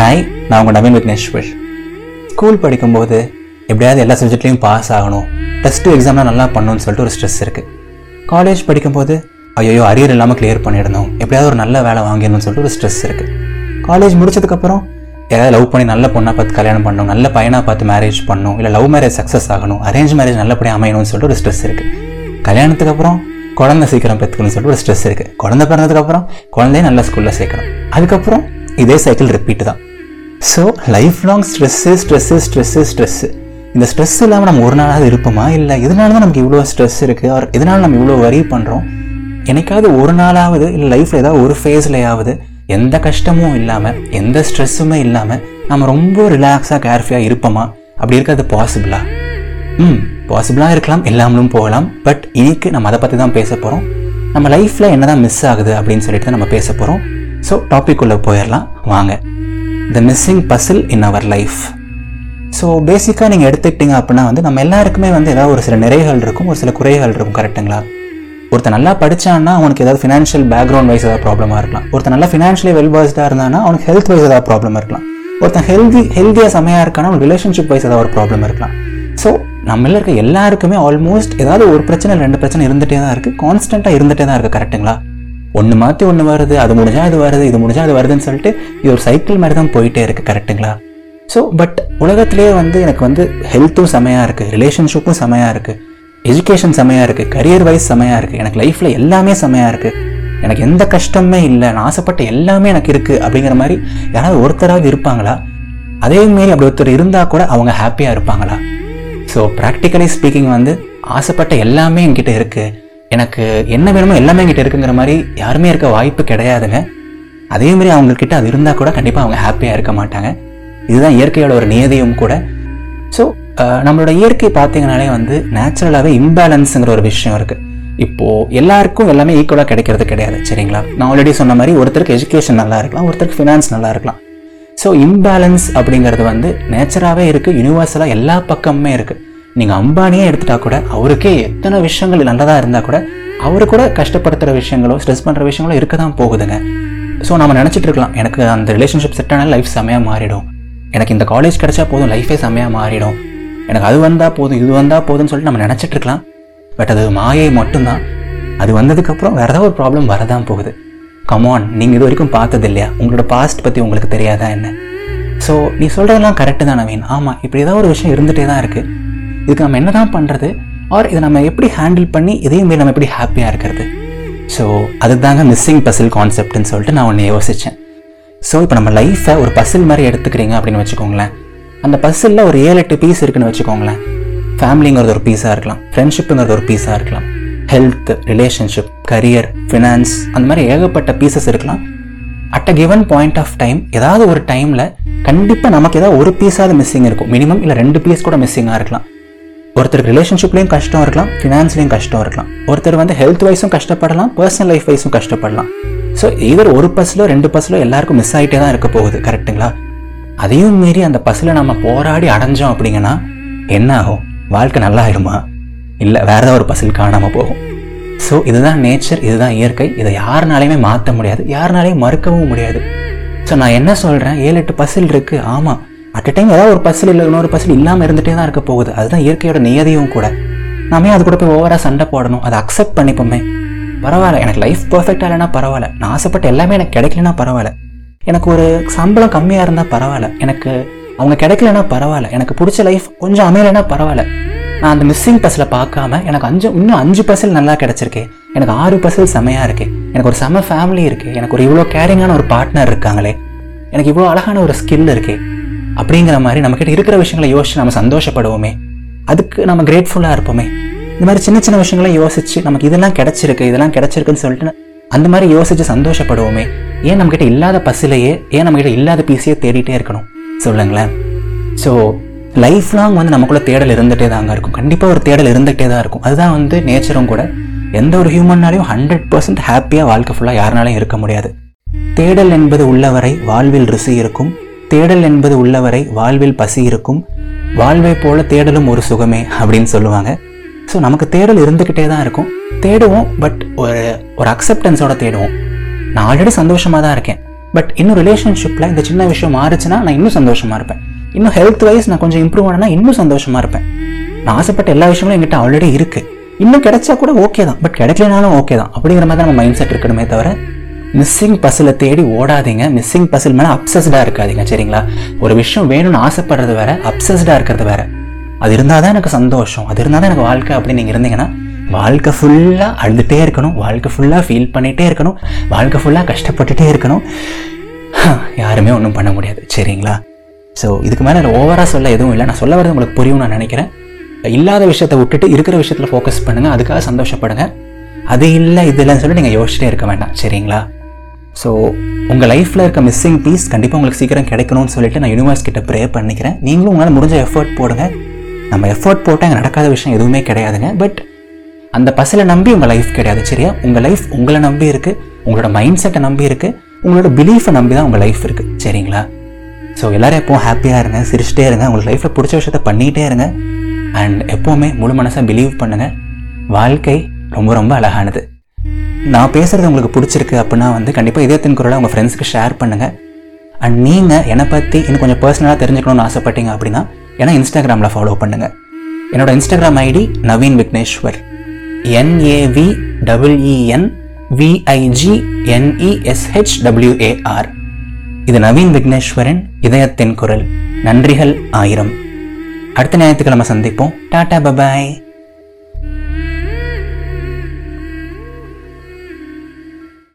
Hi நான் உங்கள் Naveen Vigneshwar school படிக்கும்போது எப்படியாவது எல்லா சப்ஜெக்ட்லேயும் பாஸ் ஆகணும். டெஸ்ட் எக்ஸாம்லாம் நல்லா பண்ணணும்னு சொல்லிட்டு ஒரு ஸ்ட்ரெஸ் இருக்குது காலேஜ் படிக்கும்போது ஐயோ அரியர் இல்லாமல் கிளியர் பண்ணிடணும். எப்படியாவது ஒரு நல்ல வேலை வாங்கிடணும்னு சொல்லிட்டு ஒரு ஸ்ட்ரெஸ் இருக்குது காலேஜ் முடிச்சதுக்கப்புறம் ஏதாவது லவ் பண்ணி நல்ல பொண்ணாக பார்த்து கல்யாணம் பண்ணணும் நல்ல பையனாக பார்த்து மேரேஜ் பண்ணணும் இல்லை லவ் மேரேஜ் சக்ஸஸ் ஆகணும் அரேஞ்ச் மேரேஜ் நல்லபடியாக அமையணும்னு சொல்லிட்டு ஒரு ஸ்ட்ரெஸ் இருக்குது கல்யாணத்துக்கு அப்புறம் குழந்தை சீக்கிரம் பெற்றுக்கணும்னு சொல்லிட்டு ஒரு ஸ்ட்ரெஸ் இருக்குது குழந்தை பிறந்ததுக்கப்புறம் குழந்தைய நல்ல ஸ்கூலில் சேர்க்கணும். அதுக்கப்புறம் இதே சைக்கிள் ரிப்பீட் தான். So life long stress stress stress stress இந்த ஸ்ட்ரெஸ் இல்லாமல் நம்ம ஒரு நாளாவது இருப்போமா? இல்லை இதனால தான் நமக்கு இவ்வளோ ஸ்ட்ரெஸ் இருக்குது ஆர் இதனால நம்ம இவ்வளோ வரி பண்ணுறோம் என்னைக்காவது ஒரு நாளாவது இல்லை லைஃப்பில் ஏதாவது ஒரு ஃபேஸ்லையாவது எந்த கஷ்டமும் இல்லாமல் எந்த ஸ்ட்ரெஸ்ஸுமே இல்லாமல் நம்ம ரொம்ப ரிலாக்ஸாக கேர்ஃபியாக இருப்போமா? அப்படி இருக்கிறது பாசிபிளா ம் பாசிபிளாக இருக்கலாம் இல்லாமலும் போகலாம். பட் இன்னைக்கு நம்ம அதை பற்றி தான் பேச போகிறோம் நம்ம லைஃப்பில் என்ன தான் மிஸ் ஆகுது அப்படின்னு சொல்லிட்டு தான் நம்ம பேச போகிறோம் ஸோ டாபிக் உள்ளே போயிடலாம். வாங்க. The missing puzzle in our life so பேசிக்காக நீங்கள் எடுத்துக்கிட்டீங்க அப்படின்னா வந்து நம்ம எல்லாருக்குமே வந்து ஏதாவது ஒரு சில நிறைகள் இருக்கும் ஒரு சில குறைகள் இருக்கும் கரெக்ட்டுங்களா ஒருத்தன் நல்லா படித்தான்னா அவனுக்கு ஏதாவது ஃபினான்ஷியல் பேக்ரவுண்ட் வைஸ் ஏதாவது ப்ராப்ளமாக இருக்கலாம். ஒருத்தன் நல்லா ஃபினான்ஷியலி வெல் பர்ஸ்டாக இருந்தானா அவனுக்கு ஹெல்த் வைஸ் ஏதாவது ப்ராப்ளம் இருக்கலாம். ஒருத்தன் ஹெல்தி ஹெல்த்தியாக செமையாக இருக்கானா அவனுக்கு ரிலேஷன்ஷிப் வைஸ் ஏதாவது ஒரு ப்ராப்ளம் இருக்கலாம். ஸோ நம்ம இருக்க எல்லாருக்குமே ஆல்மோஸ்ட் ஏதாவது ஒரு பிரச்சனை ரெண்டு பிரச்சனை இருந்துகிட்டே தான் இருக்குது கான்ஸ்டண்ட்டாக இருந்துகிட்டே தான் இருக்குது கரெக்ட்டுங்களா ஒன்று மாற்றி ஒன்று வருது அது முடிஞ்சா இது வருது இது முடிஞ்சால் அது வருதுன்னு சொல்லிட்டு இது ஒரு சைக்கிள் மாதிரி தான் போயிட்டே இருக்குது கரெக்ட்டுங்களா ஸோ பட் உலகத்துலேயே வந்து எனக்கு வந்து ஹெல்த்தும் செமையாக இருக்குது ரிலேஷன்ஷிப்பும் செமையாக இருக்குது எஜுகேஷன் செமையாக இருக்குது கரியர் வைஸ் செமையாக இருக்குது எனக்கு லைஃப்பில் எல்லாமே செமையாக இருக்குது எனக்கு எந்த கஷ்டமே இல்லை நான் ஆசைப்பட்ட எல்லாமே எனக்கு இருக்குது அப்படிங்கிற மாதிரி யாராவது ஒருத்தராவது இருப்பாங்களா? அதே மாரி அப்படி ஒருத்தர் இருந்தால் கூட அவங்க ஹாப்பியாக இருப்பாங்களா? ஸோ ப்ராக்டிக்கலி ஸ்பீக்கிங் வந்து ஆசைப்பட்ட எல்லாமே என்கிட்ட இருக்குது எனக்கு என்ன வேணுமோ எல்லாமே என்கிட்ட இருக்குங்கிற மாதிரி யாருமே இருக்க வாய்ப்பு கிடையாதுங்க. அதே மாதிரி அவங்கக்கிட்ட அது இருந்தால் கூட கண்டிப்பாக அவங்க ஹாப்பியாக இருக்க மாட்டாங்க. இதுதான் இயற்கையோட ஒரு நியதியும் கூட. ஸோ நம்மளோட இயற்கை பார்த்தீங்கனாலே வந்து நேச்சுரலாகவே இம்பேலன்ஸுங்கிற ஒரு விஷயம் இருக்குது இப்போது எல்லாருக்கும் எல்லாமே ஈக்குவலாக கிடைக்கிறது கிடையாது சரிங்களா? நான் ஆல்ரெடி சொன்ன மாதிரி ஒருத்தருக்கு எஜுகேஷன் நல்லா இருக்கலாம் ஒருத்தருக்கு ஃபினான்ஸ் நல்லா இருக்கலாம். ஸோ இம்பேலன்ஸ் அப்படிங்கிறது வந்து நேச்சராகவே இருக்குது யூனிவர்சலாக எல்லா பக்கமுமே இருக்குது நீங்கள் அம்பானியே எடுத்துட்டா கூட அவருக்கே எத்தனை விஷயங்கள் நல்லதாக இருந்தால் கூட அவரு கூட கஷ்டப்படுத்துகிற விஷயங்களோ ஸ்ட்ரெஸ் பண்ணுற விஷயங்களோ இருக்க தான் போகுதுங்க. ஸோ நம்ம நினச்சிட்டு இருக்கலாம். எனக்கு அந்த ரிலேஷன்ஷிப் செட் ஆனால் லைஃப் செம்மையாக மாறிடும். எனக்கு இந்த காலேஜ் கிடைச்சா போதும் லைஃபே செம்மையாக மாறிடும். எனக்கு அது வந்தால் போதும் இது வந்தால் போதும்னு சொல்லிட்டு நம்ம நினச்சிட்டு இருக்கலாம். பட் அது மாயை மட்டும்தான். அது வந்ததுக்கப்புறம் வேறு ஏதாவது ஒரு ப்ராப்ளம் வரதான் போகுது. கமான் நீங்கள் இது வரைக்கும் பார்த்தது இல்லையா? உங்களோட பாஸ்ட் பற்றி உங்களுக்கு தெரியாதா என்ன? ஸோ நீ சொல்கிறதெல்லாம் கரெக்டு தான் நவீன். ஆமாம் இப்படி ஏதாவது ஒரு விஷயம் இருந்துகிட்டே தான் இருக்குது இதுக்கு நம்ம என்ன தான் பண்ணுறது ஆர் இதை நம்ம எப்படி ஹேண்டில் பண்ணி இதையும் மீறி நம்ம எப்படி ஹாப்பியாக இருக்கிறது? ஸோ அதுதாங்க மிஸ்ஸிங் பசில் கான்செப்ட்னு சொல்லிட்டு நான் ஒன்று யோசித்தேன் ஸோ இப்போ நம்ம லைஃப்பை ஒரு பசில் மாதிரி எடுத்துக்கிறீங்க அப்படின்னு வச்சுக்கோங்களேன். அந்த பசிலில் ஒரு ஏழு எட்டு பீஸ் இருக்குன்னு வச்சுக்கோங்களேன். ஃபேமிலிங்கிறது ஒரு பீஸாக இருக்கலாம். ஃப்ரெண்ட்ஷிப்புங்கிறது ஒரு பீஸாக இருக்கலாம். ஹெல்த் ரிலேஷன்ஷிப் கரியர் ஃபினான்ஸ் அந்த மாதிரி ஏகப்பட்ட பீசஸ் இருக்கலாம். At a given point of time ஏதாவது ஒரு டைமில் கண்டிப்பாக நமக்கு ஏதாவது ஒரு பீஸாவது மிஸ்ஸிங் இருக்கும். மினிமம் இல்லை ரெண்டு பீஸ் கூட மிஸ்ஸிங்காக இருக்கலாம். ஒருத்தருக்கு ரிலேஷன்ஷிப்லேயும் கஷ்டம் இருக்கலாம் ஃபினான்ஸ்லேயும் கஷ்டம் இருக்கலாம். ஒருத்தர் வந்து ஹெல்த் வைஸும் கஷ்டப்படலாம் பர்சனல் லைஃப் வைஸும் கஷ்டப்படலாம். ஸோ இதர் ஒரு பஸ்ஸிலோ ரெண்டு பஸ்ஸில் எல்லாருக்கும் மிஸ் ஆகிட்டே தான் இருக்க போகுது கரெக்ட்டுங்களா அதையும் மீறி அந்த பஸ்ஸில் நம்ம போராடி அடைஞ்சோம் அப்படிங்கன்னா என்ன ஆகும்? வாழ்க்கை நல்லா ஆயிடுமா இல்லை வேற ஏதாவது ஒரு பசில் காணாமல் போகும். ஸோ இதுதான் நேச்சர் இதுதான் இயற்கை. இதை யாருனாலையுமே மாற்ற முடியாது யாருனாலையும் மறுக்கவும் முடியாது. ஸோ நான் என்ன சொல்கிறேன் ஏழு எட்டு பசில் இருக்குது ஆமாம் அட் அ டைம் ஏதாவது ஒரு பசில் இல்லை இன்னொரு பசில் இல்லாமல் இருந்துகிட்டே தான் இருக்க போகுது. அதுதான் இயற்கையோட நியதியும் கூட. நாமே அது கூட போய் ஓவராக சண்டை போடணும். அதை அக்செப்ட் பண்ணிப்போமே. பரவாயில்ல எனக்கு லைஃப் பர்ஃபெக்டாக இல்லைனா பரவாயில்ல. நான் ஆசைப்பட்ட எல்லாமே எனக்கு கிடைக்கலனா பரவாயில்ல. எனக்கு ஒரு சம்பளம் கம்மியாக இருந்தால் பரவாயில்ல. எனக்கு அவங்க கிடைக்கலனா பரவாயில்ல. எனக்கு பிடிச்ச லைஃப் கொஞ்சம் அமையலைன்னா பரவாயில்ல. நான் அந்த மிஸ்ஸிங் பஸ்ஸில் பார்க்காம எனக்கு அஞ்சு இன்னும் அஞ்சு பர்சல் நல்லா கிடச்சிருக்கு. எனக்கு ஆறு பர்சல் செமையாக இருக்கு. எனக்கு ஒரு செம ஃபேமிலி இருக்குது எனக்கு ஒரு இவ்வளோ கேரிங்கான ஒரு பார்ட்னர் இருக்காங்களே. எனக்கு இவ்வளோ அழகான ஒரு ஸ்கில் இருக்குது அப்படிங்கிற மாதிரி நம்மக்கிட்ட இருக்கிற விஷயங்களை யோசிச்சு நம்ம சந்தோஷப்படுவோமே. அதுக்கு நம்ம கிரேட்ஃபுல்லாக இருப்போமே. இந்த மாதிரி சின்ன சின்ன விஷயங்களை யோசிச்சு நமக்கு இதெல்லாம் கிடைச்சிருக்கு இதெல்லாம் கிடச்சிருக்குன்னு சொல்லிட்டு அந்த மாதிரி யோசிச்சு சந்தோஷப்படுவோமே. ஏன் நம்மக்கிட்ட இல்லாத பஸ்ஸிலேயே ஏன் நம்மக்கிட்ட இல்லாத பீஸையே தேடிட்டே இருக்கணும்? சொல்லுங்களேன். ஸோ லைஃப் லாங் வந்து நமக்குள்ள தேடல் இருந்துகிட்டே தாங்க இருக்கும். கண்டிப்பாக ஒரு தேடல் இருந்துகிட்டே தான் இருக்கும். அதுதான் வந்து நேச்சரும் கூட எந்த ஒரு ஹியூமன்னாலையும் ஹண்ட்ரட் பர்சன்ட் ஹாப்பியாக வாழ்க்கை ஃபுல்லாக யாருனாலையும் இருக்க முடியாது. தேடல் என்பது உள்ளவரை வாழ்வில் ருசி இருக்கும் தேடல் என்பது உள்ளவரை வாழ்வில் பசி இருக்கும் வாழ்வை போல தேடலும் ஒரு சுகமே அப்படின்னு சொல்லுவாங்க. ஸோ நமக்கு தேடல் இருந்துக்கிட்டே தான் இருக்கும். தேடுவோம் பட் ஒரு ஒரு அக்செப்டன்ஸோட தேடுவோம். நான் ஆல்ரெடி சந்தோஷமாக தான் இருக்கேன். பட் இன்னும் ரிலேஷன்ஷிப்பில் இந்த சின்ன விஷயம் மாறுச்சுன்னா நான் இன்னும் சந்தோஷமா இருப்பேன். இன்னும் ஹெல்த் வைஸ் நான் கொஞ்சம் இம்ப்ரூவ் ஆனா இன்னும் சந்தோஷமா இருப்பேன். நான் ஆசைப்பட்ட எல்லா விஷயங்களும் என்கிட்ட ஆல்ரெடி இருக்கு. இன்னும் கிடைச்சா கூட ஓகே தான். பட் கிடைக்கலனாலும் ஓகே தான். அப்படிங்கிற மாதிரி தான் நம்ம மைண்ட் செட் இருக்கணுமே தவிர மிஸ்ஸிங் பசில தேடி ஓடாதீங்க. மிஸ்ஸிங் பஸ்ஸில் மேலே அப்சஸ்டாக இருக்காதீங்க சரிங்களா? ஒரு விஷயம் வேணும்னு ஆசைப்படுறது வேற அப்சஸ்டாக இருக்கிறது வேற. அது இருந்தால் தான் எனக்கு சந்தோஷம். அது இருந்தால் தான் எனக்கு வாழ்க்கை அப்படின்னு நீங்கள் இருந்தீங்கன்னா வாழ்க்கை ஃபுல்லாக அழுதுகிட்டே இருக்கணும். வாழ்க்கை ஃபுல்லாக ஃபீல் பண்ணிகிட்டே இருக்கணும். வாழ்க்கை ஃபுல்லாக கஷ்டப்பட்டுட்டே இருக்கணும். யாருமே ஒன்றும் பண்ண முடியாது சரிங்களா? ஸோ இதுக்கு மேலே ஓவராக சொல்ல எதுவும் இல்லை. நான் சொல்ல வரது உங்களுக்கு புரியும் நான் நினைக்கிறேன். இல்லாத விஷயத்தை விட்டுட்டு இருக்கிற விஷயத்தில் ஃபோக்கஸ் பண்ணுங்கள் அதுக்காக சந்தோஷப்படுங்க. அது இல்லை இது இல்லைன்னு சொல்லி நீங்கள் யோசிச்சிட்டே இருக்க வேண்டாம் சரிங்களா? ஸோ உங்கள் லைஃப்பில் இருக்க மிஸ்ஸிங் பீஸ் கண்டிப்பாக உங்களுக்கு சீக்கிரம் கிடைக்கணும்னு சொல்லிட்டு நான் யூனிவர்ஸ் கிட்ட ப்ரே பண்ணிக்கிறேன். நீங்களும் உங்களால் முடிஞ்ச எஃபர்ட் போடுங்க. நம்ம எஃபர்ட் போட்டால் அங்கே நடக்காத விஷயம் எதுவுமே கிடையாதுங்க. பட் அந்த பஸ்ஸில் நம்பி உங்கள் லைஃப் கிடையாது சரியா? உங்கள் லைஃப் உங்களை நம்பி இருக்குது உங்களோட மைண்ட் செட்டை நம்பி இருக்குது உங்களோட பிலீஃபை நம்பி தான் உங்கள் லைஃப் இருக்குது சரிங்களா? ஸோ எல்லோரும் எப்போவும் ஹாப்பியாக இருங்க சிரிச்சிட்டே இருங்க. உங்களுக்கு லைஃப்பில் பிடிச்ச விஷயத்த பண்ணிகிட்டே இருங்க. அண்ட் எப்போவுமே முழு மனசாக பிலீவ் பண்ணுங்கள் வாழ்க்கை ரொம்ப ரொம்ப அழகானது. நான் பேசுகிறது உங்களுக்கு பிடிச்சிருக்கு அப்படின்னா வந்து கண்டிப்பாக இதயத்தின் குரலை உங்கள் ஃப்ரெண்ட்ஸ்க்கு ஷேர் பண்ணுங்கள் அண்ட் நீங்கள் என்னை பற்றி இன்னும் கொஞ்சம் பர்சனலாக தெரிஞ்சுக்கணும்னு ஆசைப்பட்டீங்க அப்படின்னா ஏன்னா இன்ஸ்டாகிராமில் ஃபாலோ பண்ணுங்கள் என்னோட Instagram ID Naveen Vigneshwar. N A V W N V I G N E S H W A R இது நவீன் விக்னேஸ்வரன் இதயத்தின் குரல். நன்றிகள் ஆயிரம். அடுத்த ஞாயிற்றுக்கிழமை சந்திப்போம். டாடா பபாய்